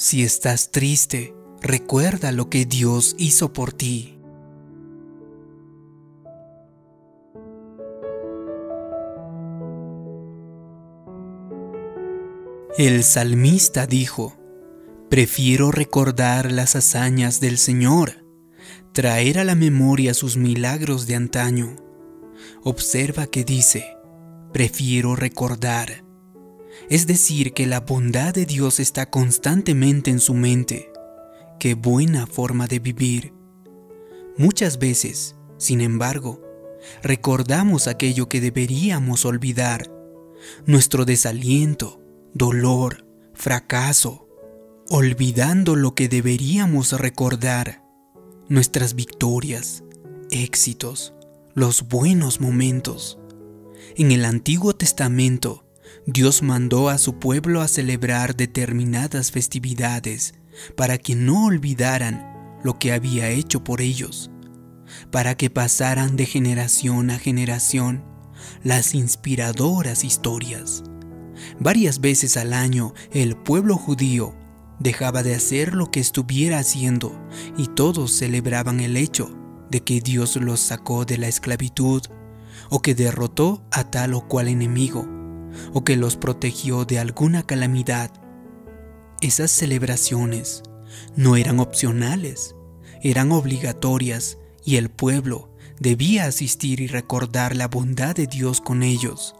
Si estás triste, recuerda lo que Dios hizo por ti. El salmista dijo, prefiero recordar las hazañas del Señor, traer a la memoria sus milagros de antaño. Observa que dice, prefiero recordar. Es decir, que la bondad de Dios está constantemente en su mente. Qué buena forma de vivir. Muchas veces, sin embargo, recordamos aquello que deberíamos olvidar, nuestro desaliento, dolor, fracaso, olvidando lo que deberíamos recordar, nuestras victorias, éxitos, los buenos momentos. En el Antiguo Testamento, Dios mandó a su pueblo a celebrar determinadas festividades para que no olvidaran lo que había hecho por ellos, para que pasaran de generación a generación las inspiradoras historias. Varias veces al año el pueblo judío dejaba de hacer lo que estuviera haciendo y todos celebraban el hecho de que Dios los sacó de la esclavitud o que derrotó a tal o cual enemigo o que los protegió de alguna calamidad. Esas celebraciones no eran opcionales, eran obligatorias y el pueblo debía asistir y recordar la bondad de Dios con ellos.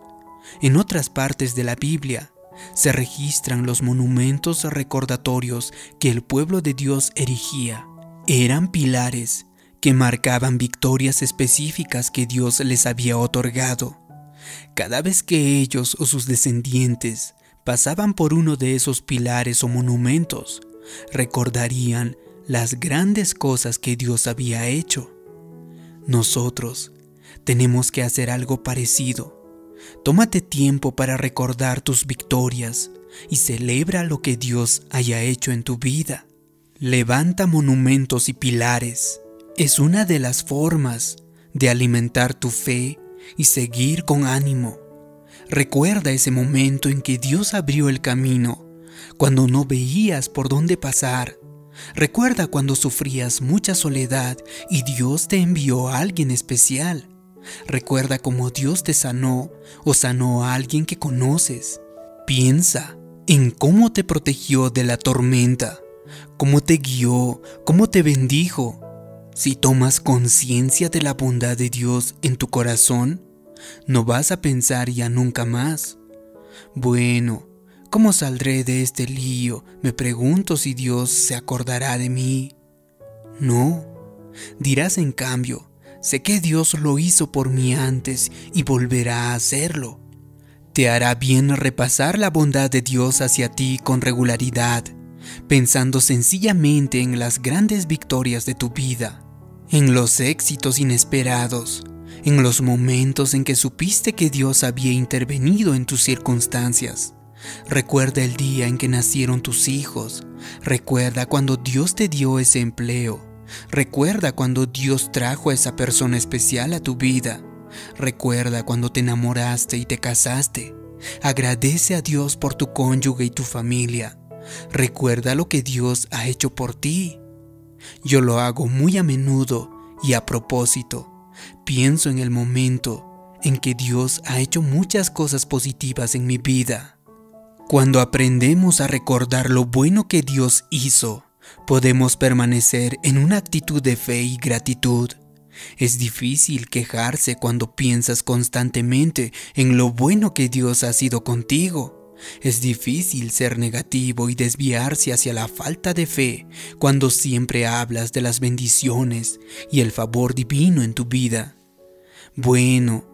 En otras partes de la Biblia se registran los monumentos recordatorios que el pueblo de Dios erigía. Eran pilares que marcaban victorias específicas que Dios les había otorgado. Cada vez que ellos o sus descendientes pasaban por uno de esos pilares o monumentos, recordarían las grandes cosas que Dios había hecho. Nosotros tenemos que hacer algo parecido Tómate tiempo para recordar tus victorias y celebra lo que Dios haya hecho en tu vida. Levanta monumentos y pilares. Es una de las formas de alimentar tu fe y seguir con ánimo. Recuerda ese momento en que Dios abrió el camino, cuando no veías por dónde pasar. Recuerda cuando sufrías mucha soledad y Dios te envió a alguien especial. Recuerda cómo Dios te sanó o sanó a alguien que conoces. Piensa en cómo te protegió de la tormenta, cómo te guió, cómo te bendijo. Si tomas conciencia de la bondad de Dios en tu corazón, no vas a pensar ya nunca más. Bueno, ¿cómo saldré de este lío? Me pregunto si Dios se acordará de mí. No, dirás en cambio, Sé que Dios lo hizo por mí antes y volverá a hacerlo. Te hará bien repasar la bondad de Dios hacia ti con regularidad, pensando sencillamente en las grandes victorias de tu vida, en los éxitos inesperados, en los momentos en que supiste que Dios había intervenido en tus circunstancias. Recuerda el día en que nacieron tus hijos. Recuerda cuando Dios te dio ese empleo. Recuerda cuando Dios trajo a esa persona especial a tu vida. Recuerda cuando te enamoraste y te casaste. Agradece a Dios por tu cónyuge y tu familia. Recuerda lo que Dios ha hecho por ti. Yo lo hago muy a menudo y a propósito. Pienso en el momento en que Dios ha hecho muchas cosas positivas en mi vida. Cuando aprendemos a recordar lo bueno que Dios hizo, podemos permanecer en una actitud de fe y gratitud. Es difícil quejarse cuando piensas constantemente en lo bueno que Dios ha sido contigo. Es difícil ser negativo y desviarse hacia la falta de fe cuando siempre hablas de las bendiciones y el favor divino en tu vida. Bueno,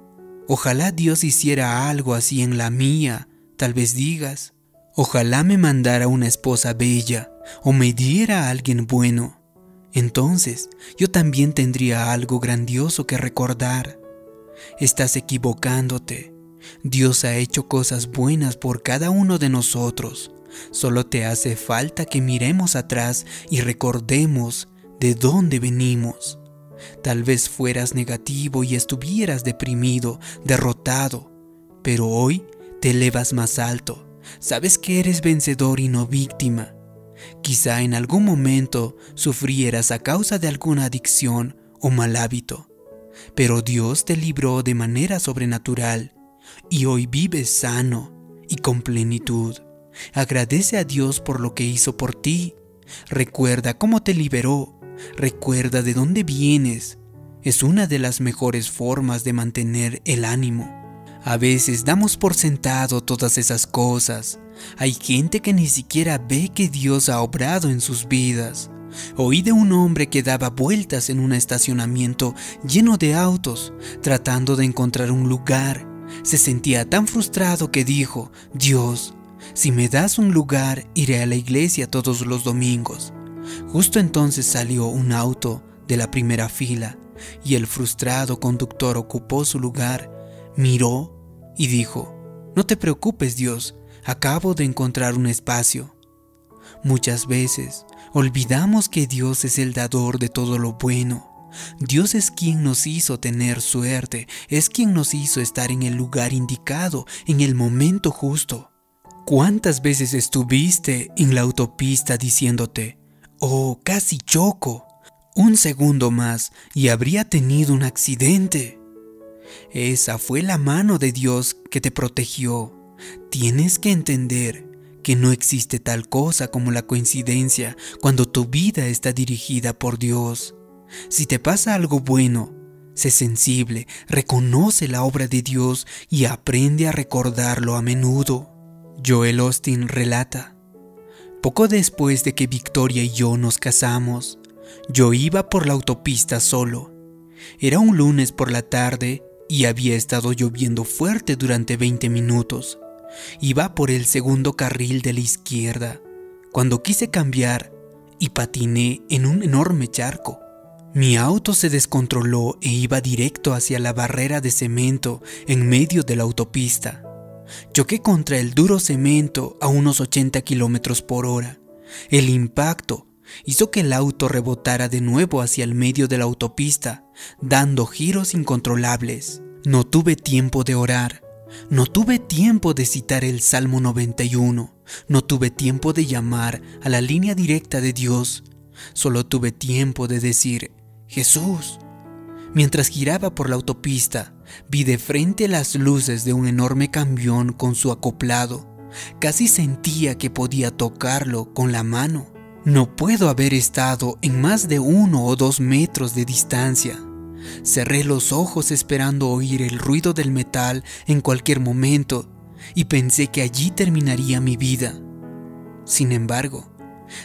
ojalá Dios hiciera algo así en la mía, tal vez digas. Ojalá me mandara una esposa bella o me diera a alguien bueno. Entonces yo también tendría algo grandioso que recordar. Estás equivocándote. Dios ha hecho cosas buenas por cada uno de nosotros. Solo te hace falta que miremos atrás y recordemos de dónde venimos. Tal vez fueras negativo y estuvieras deprimido, derrotado, pero hoy te elevas más alto Sabes que eres vencedor y no víctima. Quizá en algún momento sufrieras a causa de alguna adicción o mal hábito, pero Dios te libró de manera sobrenatural y hoy vives sano y con plenitud. Agradece a Dios por lo que hizo por ti. Recuerda cómo te liberó. Recuerda de dónde vienes. Es una de las mejores formas de mantener el ánimo. A veces damos por sentado todas esas cosas. Hay gente que ni siquiera ve que Dios ha obrado en sus vidas. Oí de un hombre que daba vueltas en un estacionamiento lleno de autos, tratando de encontrar un lugar. Se sentía tan frustrado que dijo, Dios, si me das un lugar, iré a la iglesia todos los domingos. Justo entonces salió un auto de la primera fila y el frustrado conductor ocupó su lugar, miró y dijo, No te preocupes Dios, acabo de encontrar un espacio. Muchas veces olvidamos que Dios es el dador de todo lo bueno. Dios es quien nos hizo tener suerte, es quien nos hizo estar en el lugar indicado, en el momento justo. ¿Cuántas veces estuviste en la autopista diciéndote, oh, casi choco? Un segundo más y habría tenido un accidente. Esa fue la mano de Dios que te protegió. Tienes que entender que no existe tal cosa como la coincidencia cuando tu vida está dirigida por Dios. Si te pasa algo bueno, sé sensible, reconoce la obra de Dios y aprende a recordarlo a menudo. Joel Austin relata, poco después de que Victoria y yo nos casamos, yo iba por la autopista solo. Era un lunes por la tarde y había estado lloviendo fuerte durante 20 minutos. Iba por el segundo carril de la izquierda, cuando quise cambiar y patiné en un enorme charco. Mi auto se descontroló e iba directo hacia la barrera de cemento en medio de la autopista. Choqué contra el duro cemento a unos 80 kilómetros por hora. El impacto hizo que el auto rebotara de nuevo hacia el medio de la autopista, dando giros incontrolables. No tuve tiempo de orar, no tuve tiempo de citar el Salmo 91, no tuve tiempo de llamar a la línea directa de Dios, solo tuve tiempo de decir, Jesús. Mientras giraba por la autopista, Vi de frente las luces de un enorme camión con su acoplado. Casi sentía que podía tocarlo con la mano. No puedo haber estado en más de uno o dos metros de distancia. Cerré los ojos esperando oír el ruido del metal en cualquier momento y pensé que allí terminaría mi vida. Sin embargo,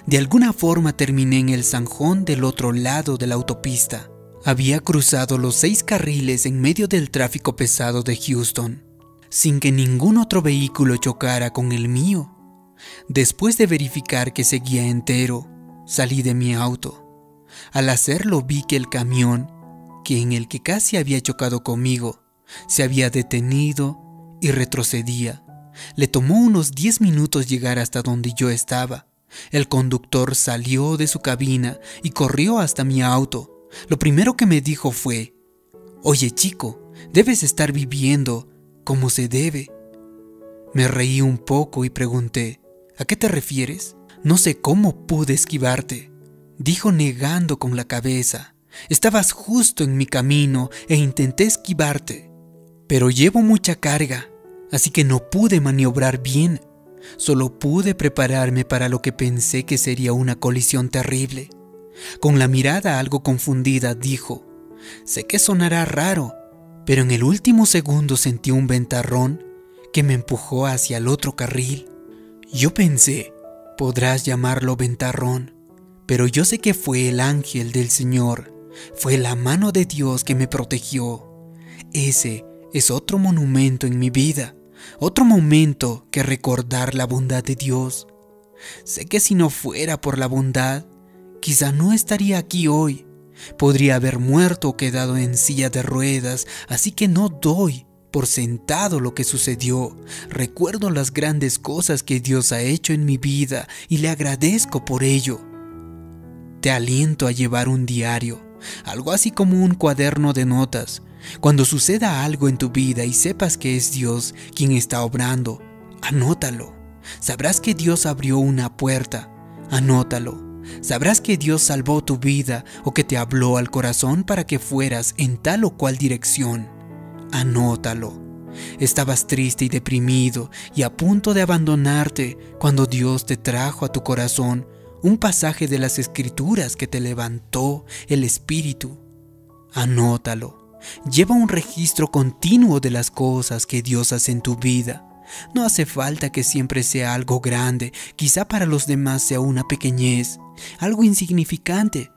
de alguna forma terminé en el zanjón del otro lado de la autopista. Había cruzado los seis carriles en medio del tráfico pesado de Houston, sin que ningún otro vehículo chocara con el mío. Después de verificar que seguía entero, salí de mi auto. Al hacerlo vi que el camión, que en el que casi había chocado conmigo, se había detenido y retrocedía. Le tomó unos diez minutos llegar hasta donde yo estaba. El conductor salió de su cabina y corrió hasta mi auto. Lo primero que me dijo fue, Oye chico, debes estar viviendo como se debe. Me reí un poco y pregunté, ¿a qué te refieres? No sé cómo pude esquivarte, dijo negando con la cabeza. Estabas justo en mi camino e intenté esquivarte, pero llevo mucha carga, así que no pude maniobrar bien. Solo pude prepararme para lo que pensé que sería una colisión terrible. Con la mirada algo confundida dijo, sé que sonará raro, pero en el último segundo sentí un ventarrón que me empujó hacia el otro carril. Yo pensé, podrás llamarlo ventarrón, pero yo sé que fue el ángel del Señor, fue la mano de Dios que me protegió. Ese es otro monumento en mi vida, otro momento que recordar la bondad de Dios. Sé que si no fuera por la bondad, Quizá no estaría aquí hoy. Podría haber muerto o quedado en silla de ruedas, así que no doy por sentado lo que sucedió. Recuerdo las grandes cosas que Dios ha hecho en mi vida y le agradezco por ello. Te aliento a llevar un diario, algo así como un cuaderno de notas. Cuando suceda algo en tu vida y sepas que es Dios quien está obrando, anótalo. Sabrás que Dios abrió una puerta Anótalo. Sabrás que Dios salvó tu vida o que te habló al corazón para que fueras en tal o cual dirección. Anótalo. Estabas triste y deprimido y a punto de abandonarte cuando Dios te trajo a tu corazón un pasaje de las escrituras que te levantó el espíritu. Anótalo. Lleva un registro continuo de las cosas que Dios hace en tu vida. No hace falta que siempre sea algo grande, quizá para los demás sea una pequeñez, algo insignificante,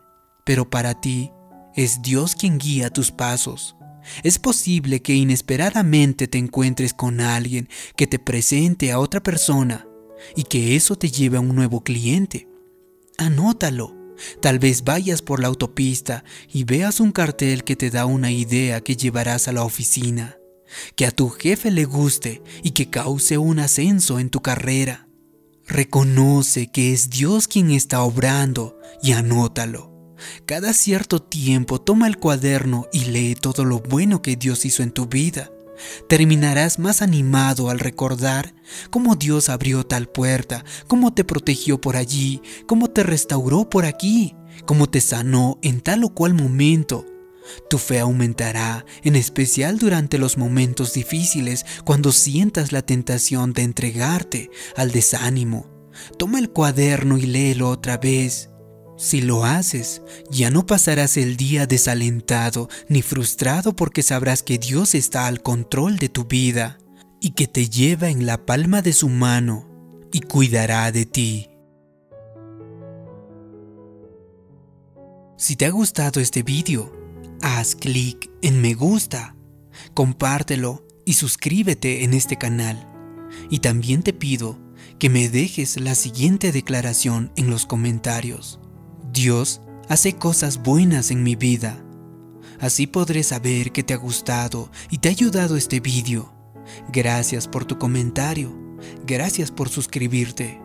pero para ti es Dios quien guía tus pasos. Es posible que inesperadamente te encuentres con alguien que te presente a otra persona y que eso te lleve a un nuevo cliente. Anótalo. Tal vez vayas por la autopista y veas un cartel que te da una idea que llevarás a la oficina, que a tu jefe le guste y que cause un ascenso en tu carrera. Reconoce que es Dios quien está obrando y anótalo. Cada cierto tiempo toma el cuaderno y lee todo lo bueno que Dios hizo en tu vida. Terminarás más animado al recordar cómo Dios abrió tal puerta, cómo te protegió por allí, cómo te restauró por aquí, cómo te sanó en tal o cual momento. Tu fe aumentará, en especial durante los momentos difíciles, cuando sientas la tentación de entregarte al desánimo. Toma el cuaderno y léelo otra vez. Si lo haces, ya no pasarás el día desalentado ni frustrado porque sabrás que Dios está al control de tu vida y que te lleva en la palma de su mano y cuidará de ti. Si te ha gustado este vídeo, haz clic en me gusta, compártelo y suscríbete en este canal. Y también te pido que me dejes la siguiente declaración en los comentarios. Dios hace cosas buenas en mi vida. Así podré saber que te ha gustado y te ha ayudado este vídeo. Gracias por tu comentario. Gracias por suscribirte.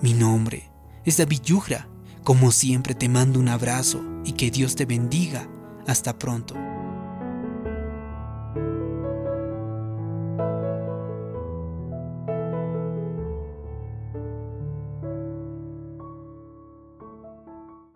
Mi nombre es David Yugra. Como siempre te mando un abrazo y que Dios te bendiga. Hasta pronto.